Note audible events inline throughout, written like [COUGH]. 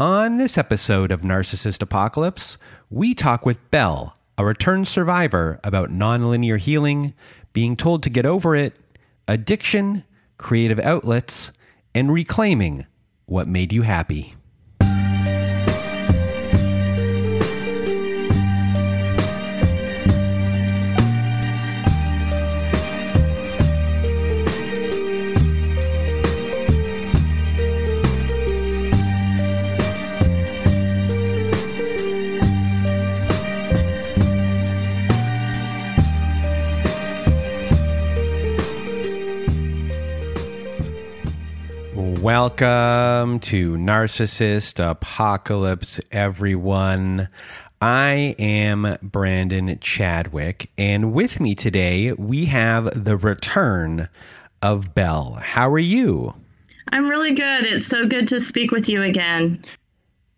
On this episode of Narcissist Apocalypse, we talk with Belle, a returned survivor, about nonlinear healing, being told to get over it, addiction, creative outlets, and reclaiming what made you happy. Welcome to Narcissist Apocalypse, everyone. I am Brandon Chadwick, and with me today we have the return of Belle. How are you? I'm really good. It's so good to speak with you again.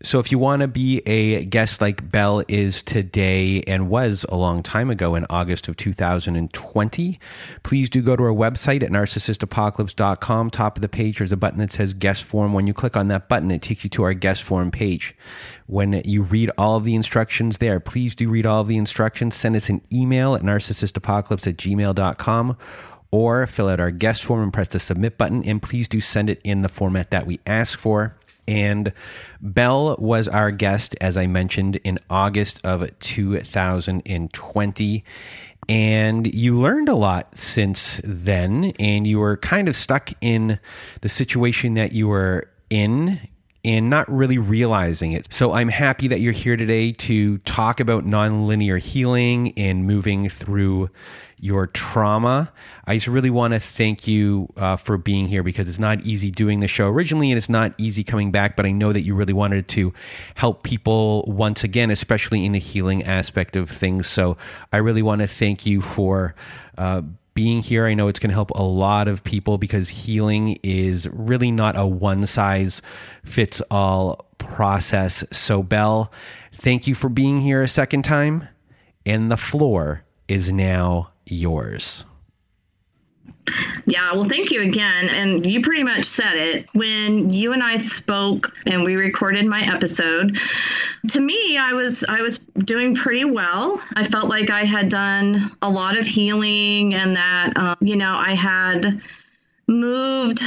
So, if you want to be a guest like Belle is today and was a long time ago in August of 2020, please do go to our website at narcissistapocalypse.com. Top of the page, there's a button that says guest form. When you click on that button, it takes you to our guest form page. When you read all of the instructions there, please do read all of the instructions. Send us an email at narcissistapocalypse at gmail.com or fill out our guest form and press the submit button. And please do send it in the format that we ask for. And Belle was our guest, as I mentioned, in August of 2020. And you learned a lot since then, and you were kind of stuck in the situation that you were in and not really realizing it. So I'm happy that you're here today to talk about nonlinear healing and moving through your trauma. I just really want to thank you uh, for being here because it's not easy doing the show originally and it's not easy coming back, but I know that you really wanted to help people once again, especially in the healing aspect of things. So I really want to thank you for. Uh, being here. I know it's going to help a lot of people because healing is really not a one size fits all process. So, Belle, thank you for being here a second time. And the floor is now yours. Yeah, well, thank you again. And you pretty much said it. When you and I spoke and we recorded my episode, to me, I was I was doing pretty well. I felt like I had done a lot of healing and that um, you know I had moved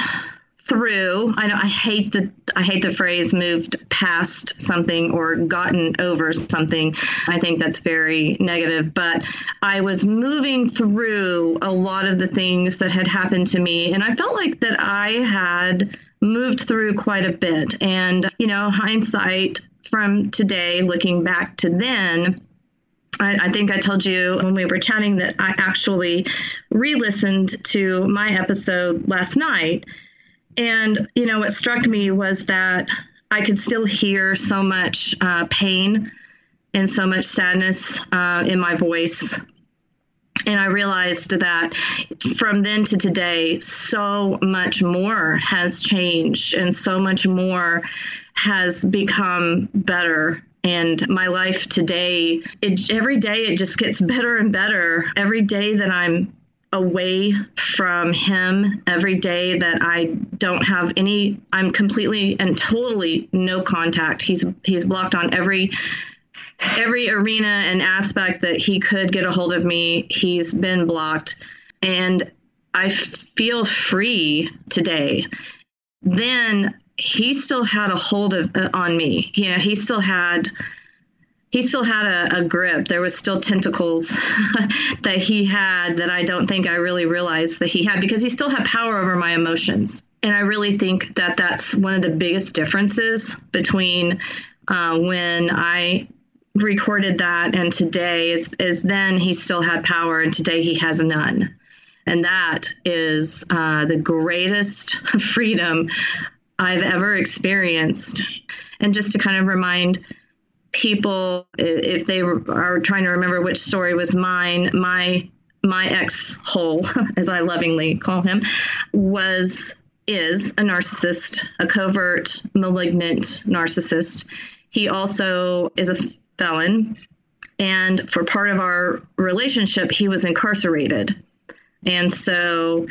through I know I hate the I hate the phrase moved past something or gotten over something. I think that's very negative, but I was moving through a lot of the things that had happened to me and I felt like that I had moved through quite a bit and you know hindsight from today looking back to then I, I, think I told you when we were chatting that I actually re listened to my episode last night and, you know, what struck me was that I could still hear so much uh, pain and so much sadness uh, in my voice. And I realized that from then to today, so much more has changed and so much more has become better and my life today it, every day it just gets [LAUGHS] better and better every day that i'm away from him every day that I don't have any I'm completely and totally no contact. He's he's blocked on every every arena and aspect that he could get a hold of me. He's been blocked and I feel free today. Then he still had a hold of uh, on me. You know, he still had he still had a, a, grip. There was still tentacles [LAUGHS] that he had that I don't think I really realized that he had because he still had power over my emotions. And I really think that that's one of the biggest differences between uh, when I recorded that and today is, is then he still had power and today he has none. And that is uh, the greatest [LAUGHS] freedom I've ever experienced. And just to kind of remind people, if they are trying to remember which story was mine, my my ex hole, [LAUGHS] as I lovingly call him, was is a narcissist, a covert, malignant narcissist. He also is a felon, and for part of our relationship, he was incarcerated, and so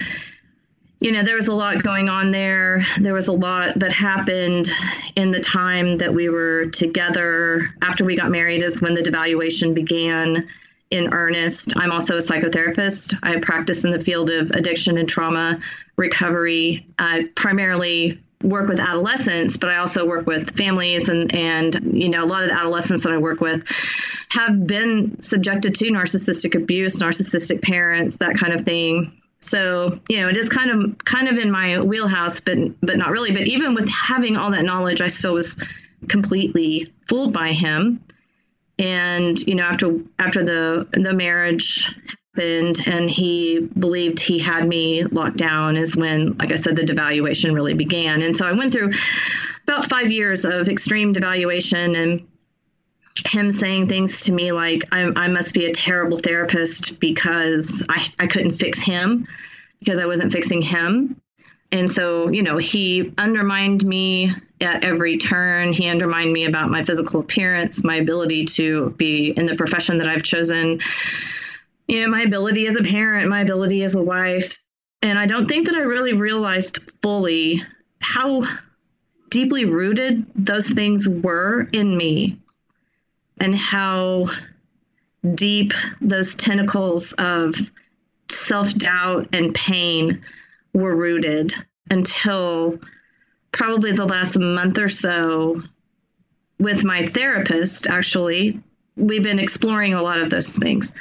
you know, there was a lot going on there. There was a lot that happened in the time that we were together. After we got married, is when the devaluation began in earnest. I'm also a psychotherapist. I practice in the field of addiction and trauma recovery. I primarily work with adolescents, but I also work with families and and you know a lot of the adolescents that I work with have been subjected to narcissistic abuse, narcissistic parents, that kind of thing. So, you know, it is kind of kind of in my wheelhouse, but but not really. But even with having all that knowledge, I still was completely fooled by him. And, you know, after after the the marriage happened and he believed he had me locked down is when, like I said, the devaluation really began. And so I went through about five years of extreme devaluation and him saying things to me like I, I must be a terrible therapist because I, I couldn't fix him because I wasn't fixing him. And so, you know, he undermined me at every turn. He undermined me about my physical appearance, my ability to be in the profession that I've chosen, you know, my ability as a parent, my ability as a wife. And I don't think that I really realized fully how deeply rooted those things were in me and how deep those tentacles of self doubt and pain were rooted until probably the last month or so with my therapist. Actually, we've been exploring a lot of those things.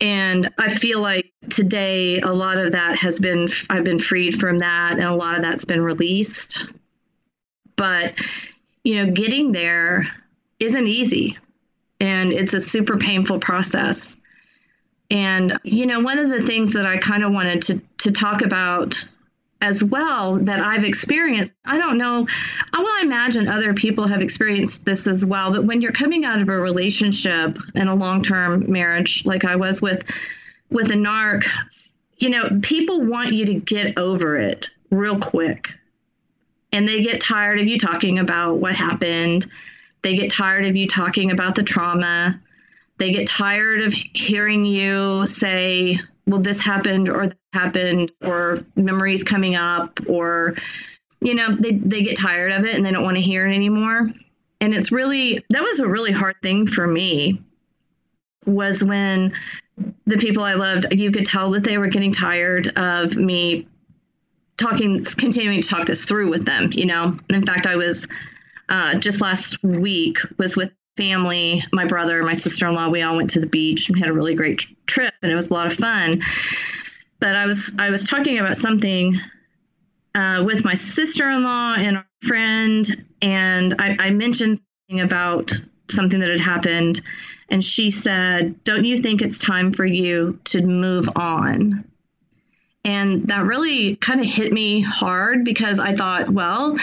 And I feel like today a lot of that has been, I've been freed from that, and a lot of that's been released. But, you know, getting there isn't easy and it's a super painful process. And you know, one of the things that I kind of wanted to to talk about as well that I've experienced, I don't know, I will imagine other people have experienced this as well, but when you're coming out of a relationship and a long-term marriage like I was with with a narc, you know, people want you to get over it real quick. And they get tired of you talking about what happened they get tired of you talking about the trauma. They get tired of hearing you say, well, this happened or that happened, or memories coming up, or, you know, they, they get tired of it and they don't want to hear it anymore. And it's really, that was a really hard thing for me, was when the people I loved, you could tell that they were getting tired of me talking, continuing to talk this through with them, you know. In fact, I was uh, just last week was with family, my brother, my sister in law. We all went to the beach and had a really great trip, and it was a lot of fun. But I was I was talking about something uh, with my sister in law and our friend, and I, I mentioned something about something that had happened, and she said, "Don't you think it's time for you to move on?" And that really kind of hit me hard because I thought, well,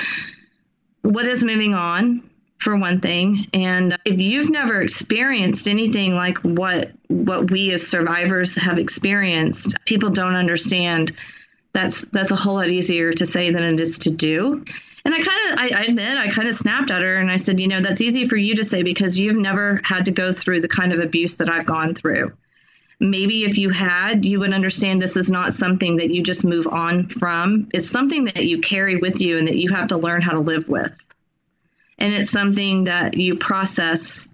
what is moving on for one thing. And if you've never experienced anything like what what we as survivors have experienced people don't understand. That's that's a whole lot easier to say than it is to do. And i kind of I, I admit i kind of snapped at her and i said you know that's easy for you to say because you've never had to go through the kind of abuse that i've gone through maybe if you had, you would understand this is not something that you just move on from. It's something that you carry with you and that you have to learn how to live with. And it's something that you process,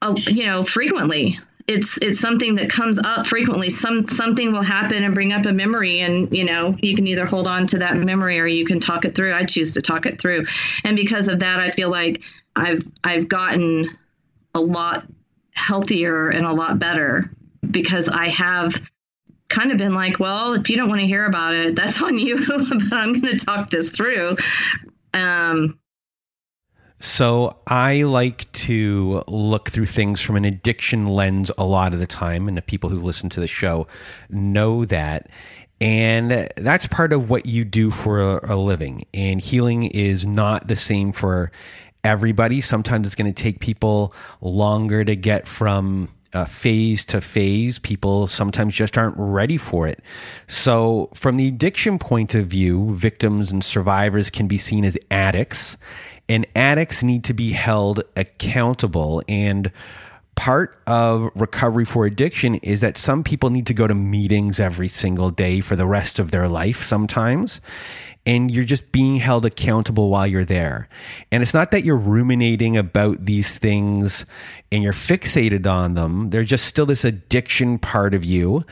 uh, you know, frequently. It's it's something that comes up frequently. Some something will happen and bring up a memory, and you know you can either hold on to that memory or you can talk it through. I choose to talk it through, and because of that, I feel like I've I've gotten a lot healthier and a lot better because I have kind of been like, well, if you don't want to hear about it, that's on you, [LAUGHS] but I'm going to talk this through. Um, so I like to look through things from an addiction lens a lot of the time, and the people who listen to the show know that. And that's part of what you do for a, a living. And healing is not the same for everybody. Sometimes it's going to take people longer to get from uh, phase to phase. People sometimes just aren't ready for it. So, from the addiction point of view, victims and survivors can be seen as addicts, and addicts need to be held accountable. And part of recovery for addiction is that some people need to go to meetings every single day for the rest of their life sometimes and you're just being held accountable while you're there. And it's not that you're ruminating about these things and you're fixated on them. There's just still this addiction part of you.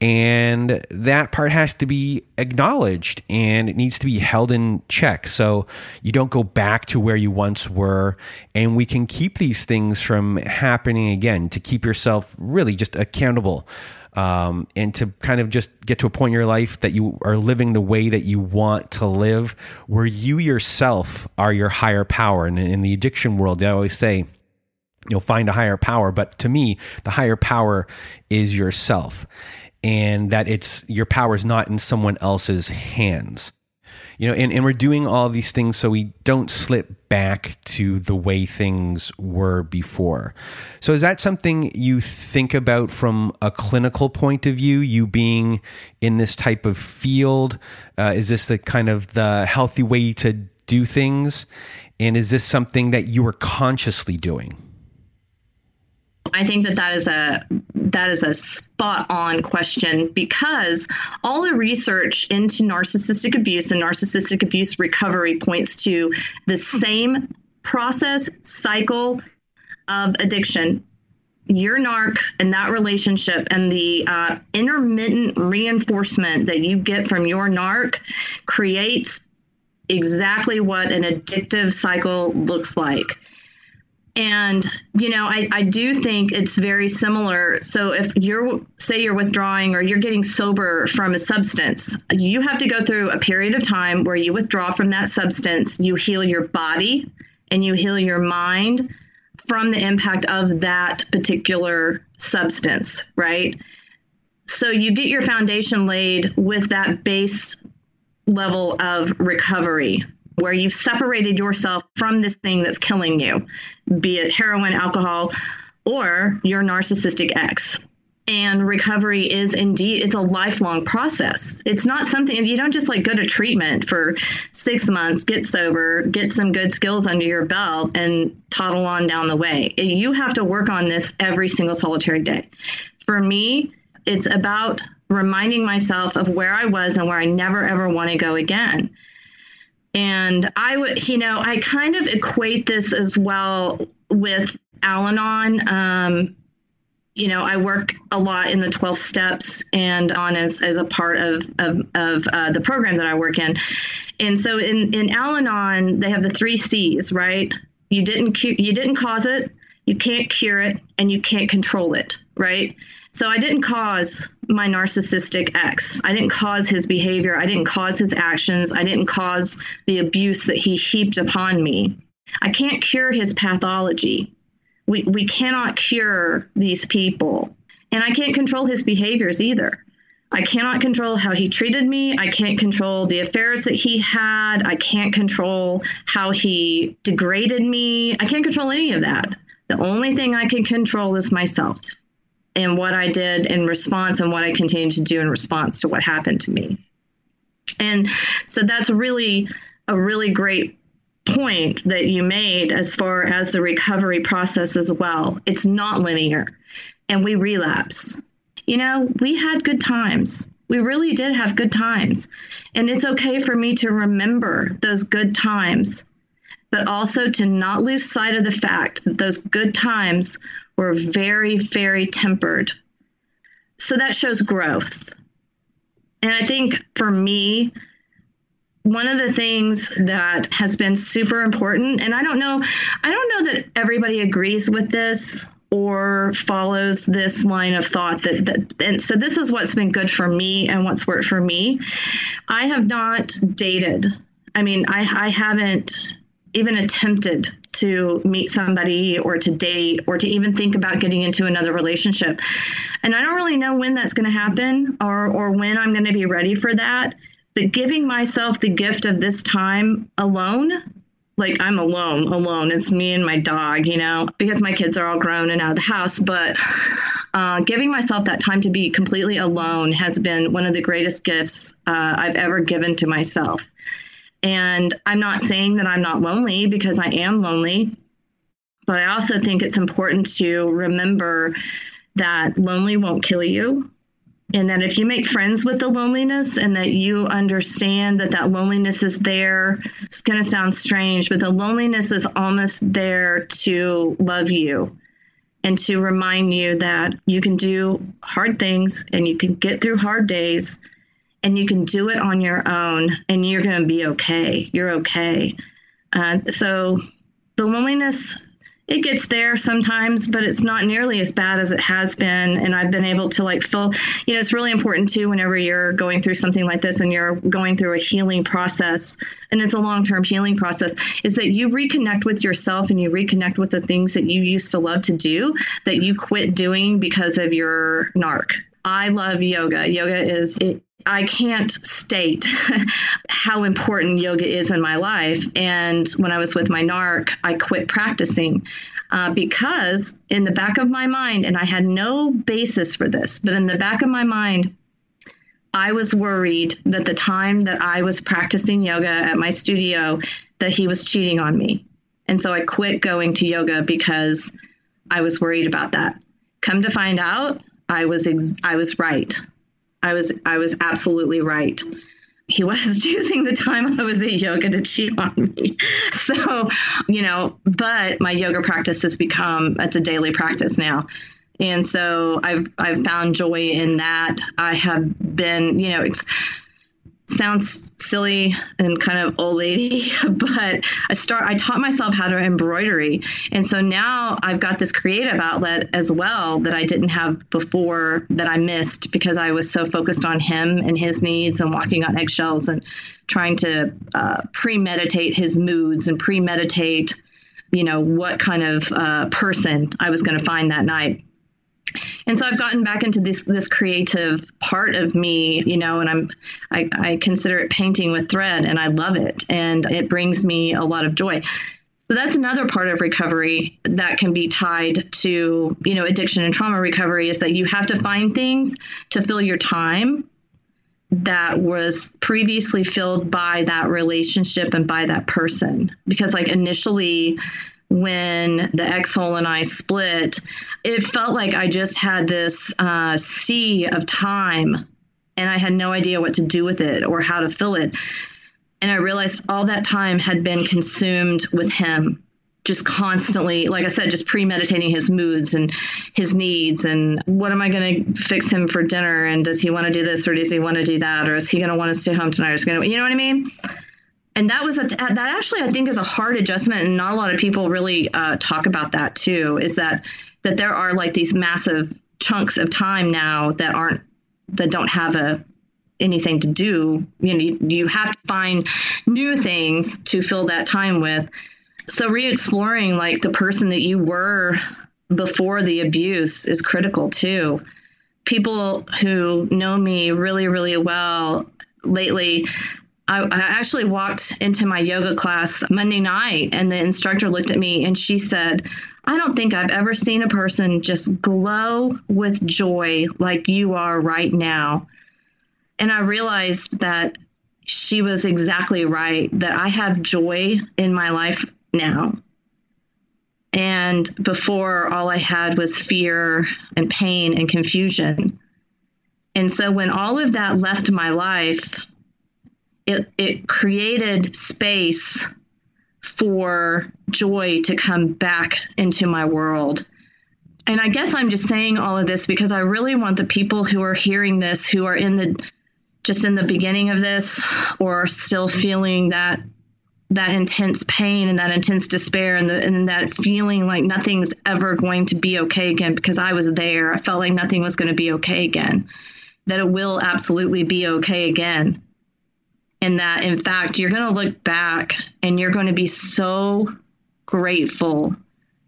And that part has to be acknowledged and it needs to be held in check. So you don't go back to where you once were. And we can keep these things from happening again to keep yourself really just accountable um, and to kind of just get to a point in your life that you are living the way that you want to live, where you yourself are your higher power. And in the addiction world, I always say, you'll find a higher power. But to me, the higher power is yourself, and that it's your power is not in someone else's hands you know, and, and we're doing all these things so we don't slip back to the way things were before. So, is that something you think about from a clinical point of view? You being in this type of field, uh, is this the kind of the healthy way to do things? And is this something that you are consciously doing? I think that that is a that is a spot on question because all the research into narcissistic abuse and narcissistic abuse recovery points to the same process cycle of addiction. Your narc and that relationship and the uh, intermittent reinforcement that you get from your narc creates exactly what an addictive cycle looks like and, you know, I, I do think it's very similar. So if you're, say, you're withdrawing or you're getting sober from a substance, you have to go through a period of time where you withdraw from that substance, you heal your body and you heal your mind from the impact of that particular substance, right? So you get your foundation laid with that base level of recovery where you've separated yourself from this thing that's killing you, be it heroin, alcohol, or your narcissistic ex. And recovery is indeed it's a lifelong process. It's not something if you don't just like go to treatment for six months, get sober, get some good skills under your belt, and toddle on down the way. You have to work on this every single solitary day. For me, it's about reminding myself of where I was and where I never ever want to go again. And I would, you know, I kind of equate this as well with Al Anon. Um, you know, I work a lot in the 12 steps and on as, as a part of, of, of uh, the program that I work in. And so in, in Al Anon, they have the three C's, right? You didn't, you didn't cause it, you can't cure it, and you can't control it, right? So I didn't cause my narcissistic ex. I didn't cause his behavior. I didn't cause his actions. I didn't cause the abuse that he heaped upon me. I can't cure his pathology. We, we cannot cure these people. And I can't control his behaviors either. I cannot control how he treated me. I can't control the affairs that he had. I can't control how he degraded me. I can't control any of that. The only thing I can control is myself and what I did in response and what I continue to do in response to what happened to me. And so that's really a really great point that you made as far as the recovery process as well. It's not linear and we relapse. You know, we had good times. We really did have good times. And it's okay for me to remember those good times, but also to not lose sight of the fact that those good times were very, very tempered. So that shows growth. And I think for me, one of the things that has been super important, and I don't know, I don't know that everybody agrees with this or follows this line of thought that, that and so this is what's been good for me and what's worked for me. I have not dated. I mean, I, I haven't even attempted to meet somebody or to date or to even think about getting into another relationship. And I don't really know when that's going to happen or or when I'm going to be ready for that. But giving myself the gift of this time alone, like I'm alone, alone. It's me and my dog, you know, because my kids are all grown and out of the house. But uh, giving myself that time to be completely alone has been one of the greatest gifts uh, I've ever given to myself. And I'm not saying that I'm not lonely because I am lonely. But I also think it's important to remember that lonely won't kill you. And that if you make friends with the loneliness and that you understand that that loneliness is there, it's going to sound strange, but the loneliness is almost there to love you and to remind you that you can do hard things and you can get through hard days and you can do it on your own and you're going to be okay. You're okay. Uh, so the loneliness it gets there sometimes, but it's not nearly as bad as it has been. And I've been able to like feel, you know, it's really important too whenever you're going through something like this and you're going through a healing process, and it's a long term healing process, is that you reconnect with yourself and you reconnect with the things that you used to love to do that you quit doing because of your narc. I love yoga. Yoga is it, I can't state [LAUGHS] how important yoga is in my life. And when I was with my narc, I quit practicing uh, because, in the back of my mind, and I had no basis for this, but in the back of my mind, I was worried that the time that I was practicing yoga at my studio, that he was cheating on me. And so I quit going to yoga because I was worried about that. Come to find out, I was ex- I was right. I was I was absolutely right. He [LAUGHS] was choosing the time I was at yoga to cheat on me. [LAUGHS] So, you know, but my yoga practice has become it's a daily practice now. And so I've I've found joy in that. I have been, you know, ex- sounds silly and kind of old lady, [LAUGHS] but I start I taught myself how to embroidery. And so now I've got this creative outlet as well that I didn't have before that I missed because I was so focused on him and his needs and walking on eggshells and trying to uh, premeditate his moods and premeditate you know what kind of uh, person I was going to find that night and so I've gotten back into this this creative part of me, you know, and I'm I, I consider it painting with thread, and I love it, and it brings me a lot of joy. So that's another part of recovery that can be tied to, you know, addiction and trauma recovery is that you have to find things to fill your time that was previously filled by that relationship and by that person. Because like initially when the ex-hole and I split, it felt like I just had this uh, sea of time and I had no idea what to do with it or how to fill it. And I realized all that time had been consumed with him, just constantly, like I said, just premeditating his moods and his needs and what am I going to fix him for dinner? And does he want to do this or does he want to do that? Or is he going to want to stay home tonight? Or is going to, you know what I mean? And that was a that actually I think is a hard adjustment, and not a lot of people really uh, talk about that too. Is that that there are like these massive chunks of time now that aren't that don't have a anything to do. You know, you, you have to find new things to fill that time with. So re-exploring like the person that you were before the abuse is critical too. People who know me really, really well lately I, I actually walked into my yoga class Monday night, and the instructor looked at me and she said, I don't think I've ever seen a person just glow with joy like you are right now. And I realized that she was exactly right, that I have joy in my life now. And before, all I had was fear and pain and confusion. And so when all of that left my life, it, it created space for joy to come back into my world. And I guess I'm just saying all of this because I really want the people who are hearing this, who are in the just in the beginning of this or still feeling that that intense pain and that intense despair and, the, and that feeling like nothing's ever going to be okay again because I was there. I felt like nothing was going to be okay again. That it will absolutely be okay again and that in fact you're going to look back and you're going to be so grateful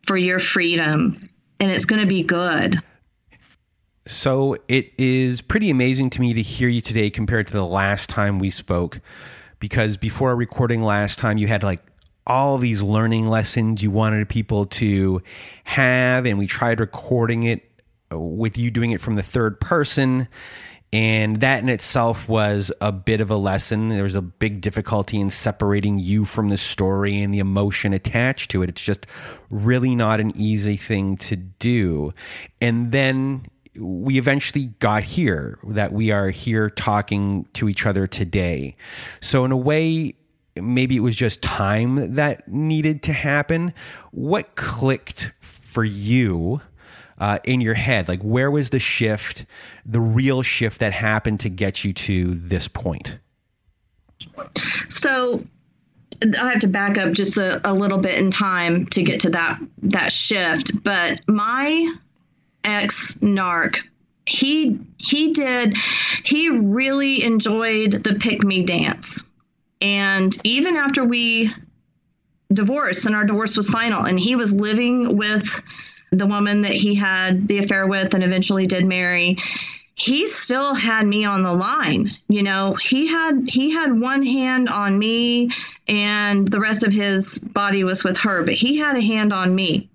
for your freedom and it's going to be good. So it is pretty amazing to me to hear you today compared to the last time we spoke because before our recording last time you had like all these learning lessons you wanted people to have and we tried recording it with you doing it from the third person And that in itself was a bit of a lesson. There was a big difficulty in separating you from the story and the emotion attached to it. It's just really not an easy thing to do. And then we eventually got here, that we are here talking to each other today. So, in a way, maybe it was just time that needed to happen. What clicked for you? Uh, in your head? Like, where was the shift, the real shift that happened to get you to this point? So, I have to back up just a, a little bit in time to get to that that shift. But my ex narc he he did he really enjoyed the pick me dance and even after we divorced and our divorce was final and he was living with the woman that he had the affair with and eventually did marry he still had me on the line you know? He had he had one hand on me and the rest of his body was with her but he had a hand on me.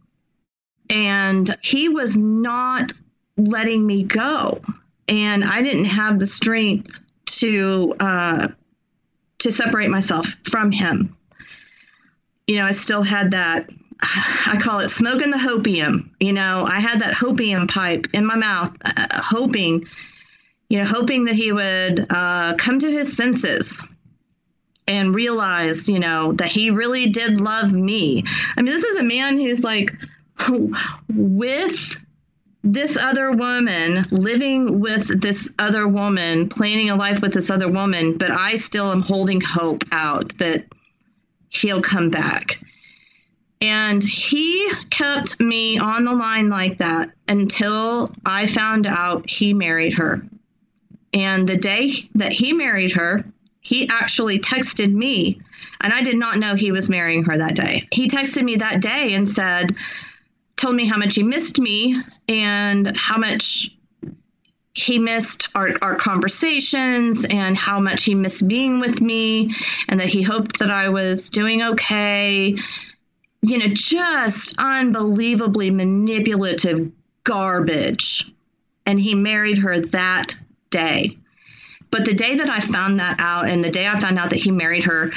And he was not letting me go. And i didn't have the strength to uh to separate myself from him. You know i still had that [SIGHS] I call it smoking the hopium. You know, I had that hopium pipe in my mouth, uh, hoping, you know, hoping that he would uh, come to his senses and realize, you know, that he really did love me. I mean, this is a man who's like [LAUGHS] with this other woman, living with this other woman, planning a life with this other woman, but I still am holding hope out that he'll come back and he kept me on the line like that until I found out he married her. And the day that he married her, he actually texted me, and I did not know he was marrying her that day. He texted me that day and said, told me how much he missed me and how much he missed our, our conversations and how much he missed being with me and that he hoped that I was doing okay you know, just unbelievably manipulative garbage. And he married her that day. But the day that I found that out and the day I found out that he married her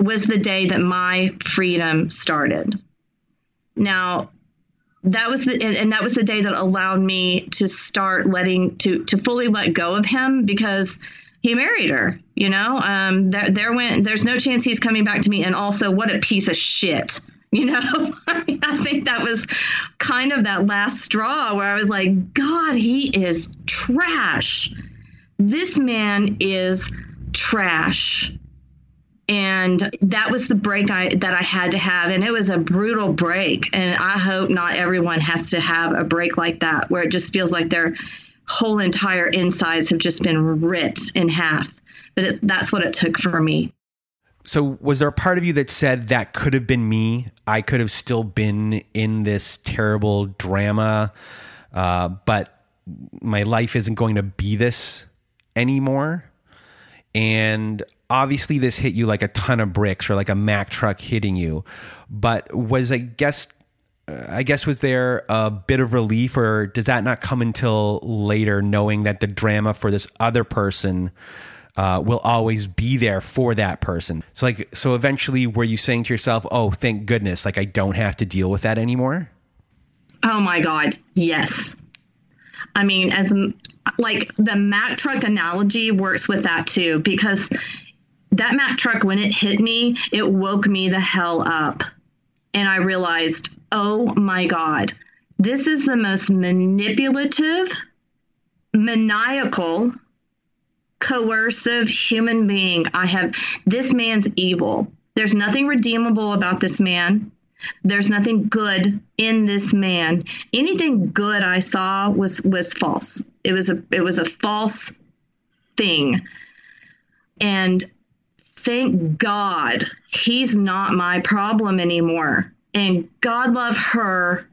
was the day that my freedom started. Now, that was the and that was the day that allowed me to start letting to to fully let go of him because he married her. You know, um, there, there went. There's no chance he's coming back to me. And also, what a piece of shit. [LAUGHS] You know, [LAUGHS] I think that was kind of that last straw where I was like, God, he is trash. This man is trash. And that was the break I that I had to have, and it was a brutal break. And I hope not everyone has to have a break like that, where it just feels like their whole entire insides have just been ripped in half. But that's what it took for me. So, was there a part of you that said that could have been me? I could have still been in this terrible drama, uh, but my life isn't going to be this anymore. And obviously, this hit you like a ton of bricks or like a Mack truck hitting you. But was I guess I guess was there a bit of relief, or does that not come until later, knowing that the drama for this other person uh, will always be there for that person? So, like, so eventually, were you saying to yourself, "Oh, thank goodness, like I don't have to deal with that anymore"? Oh my God, yes. I mean, as like the Mack truck analogy works with that too, because that Mack truck, when it hit me, it woke me the hell up. And I realized, oh my God, this is the most manipulative, maniacal, coercive human being I have. This man's evil. There's nothing redeemable about this man. There's nothing good in this man. Anything good I saw was was false. It was a it was a false thing. And thank God he's not my problem anymore. And God love her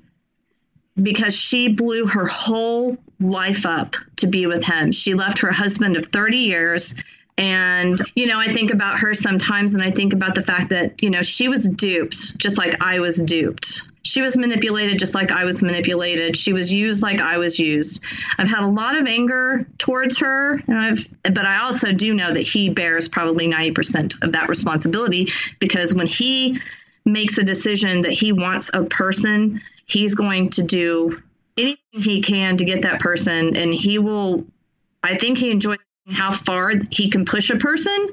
because she blew her whole life up to be with him. She left her husband of 30 years. And, you know, I think about her sometimes and I think about the fact that, you know, she was duped just like I was duped. She was manipulated just like I was manipulated. She was used like I was used. I've had a lot of anger towards her, and I've but I also do know that he bears probably 90% of that responsibility because when he makes a decision that he wants a person, he's going to do anything he can to get that person and he will I think he enjoys how far he can push a person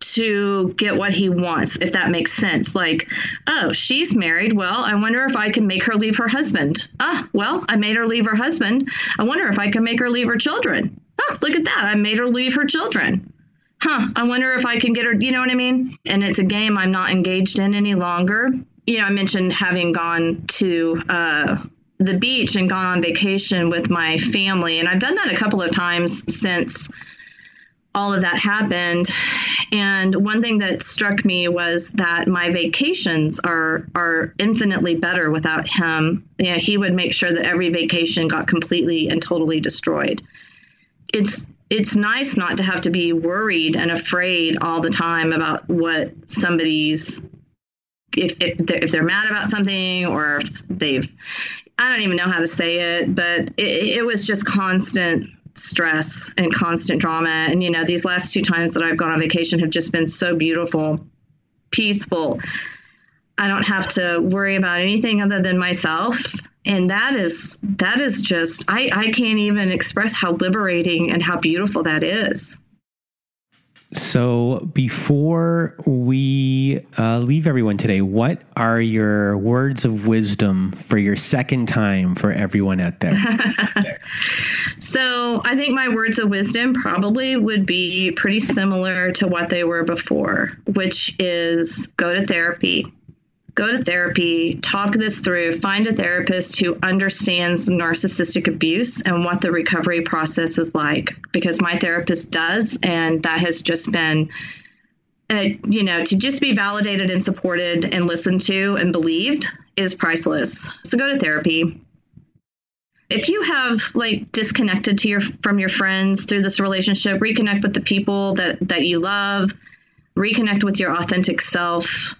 to get what he wants, if that makes sense. Like, oh, she's married. Well, I wonder if I can make her leave her husband. Ah, well, I made her leave her husband. I wonder if I can make her leave her children. Oh, look at that. I made her leave her children. Huh, I wonder if I can get her, you know what I mean? And it's a game I'm not engaged in any longer. You know, I mentioned having gone to uh, the beach and gone on vacation with my family. And I've done that a couple of times since all of that happened. And one thing that struck me was that my vacations are are infinitely better without him. Yeah, he would make sure that every vacation got completely and totally destroyed. It's it's nice not to have to be worried and afraid all the time about what somebody's if, if they're, if they're mad about something or if they've I don't even know how to say it, but it, it was just constant stress and constant drama. And, you know, these last two times that I've gone on vacation have just been so beautiful, peaceful. I don't have to worry about anything other than myself. And that is, that is just, I, I can't even express how liberating and how beautiful that is. So, before we uh, leave everyone today, what are your words of wisdom for your second time for everyone out there? [LAUGHS] so, I think my words of wisdom probably would be pretty similar to what they were before, which is go to therapy, go to therapy, talk this through, find a therapist who understands narcissistic abuse and what the recovery process is like. Because my therapist does, and that has just been, uh, you know, to just be validated and supported and listened to and believed is priceless. So go to therapy. If you have like disconnected to your from your friends through this relationship, reconnect with the people that that you love, reconnect with your authentic self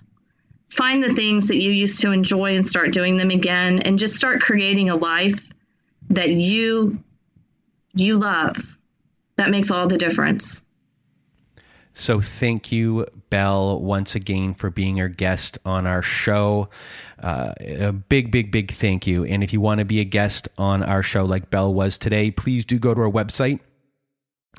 find the things that you used to enjoy and start doing them again and just start creating a life that you you love. That makes all the difference. So thank you belle once again for being our guest on our show. Uh, a big big big thank you. And if you want to be a guest on our show like belle was today please do go to our website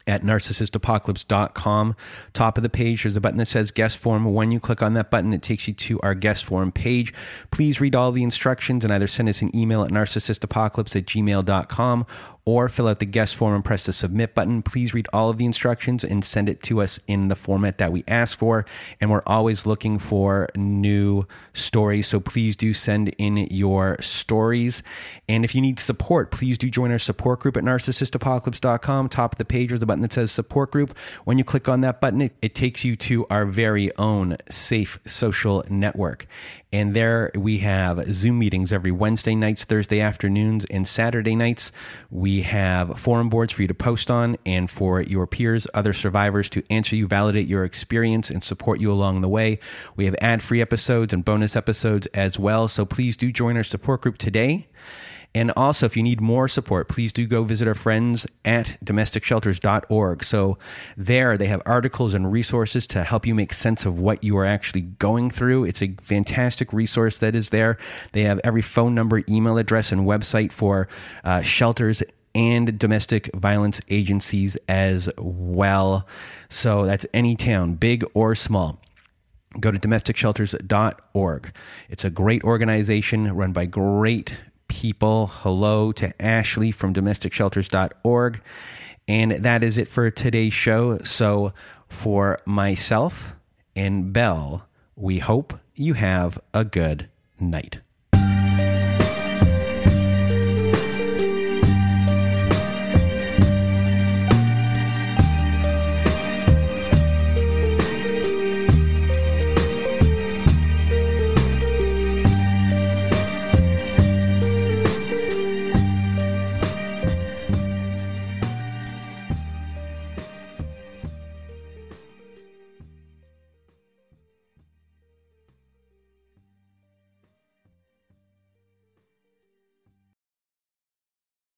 at narcissistapocalypse.com. Top of the page, there's a button that says guest form. When you click on that button, it takes you to our guest form page. Please read all the instructions and either send us an email at narcissistapocalypse at gmail.com or fill out the guest form and press the submit button. Please read all of the instructions and send it to us in the format that we ask for. And we're always looking for new stories. So please do send in your stories. And if you need support, please do join our support group at narcissistapocalypse.com. Top of the page, there's a button that says support group. When you click on that button, it, it takes you to our very own safe social network. And there we have Zoom meetings every Wednesday nights, Thursday afternoons, and Saturday nights. We have forum boards for you to post on and for your peers, other survivors to answer you, validate your experience, and support you along the way. We have ad free episodes and bonus episodes as well. So please do join our support group today. And also, if you need more support, please do go visit our friends at domesticshelters.org. So, there they have articles and resources to help you make sense of what you are actually going through. It's a fantastic resource that is there. They have every phone number, email address, and website for uh, shelters and domestic violence agencies as well. So, that's any town, big or small go to domesticshelters.org. It's a great organization run by great people. Hello to Ashley from domesticshelters.org. And that is it for today's show. So, for myself and Belle, we hope you have a good night.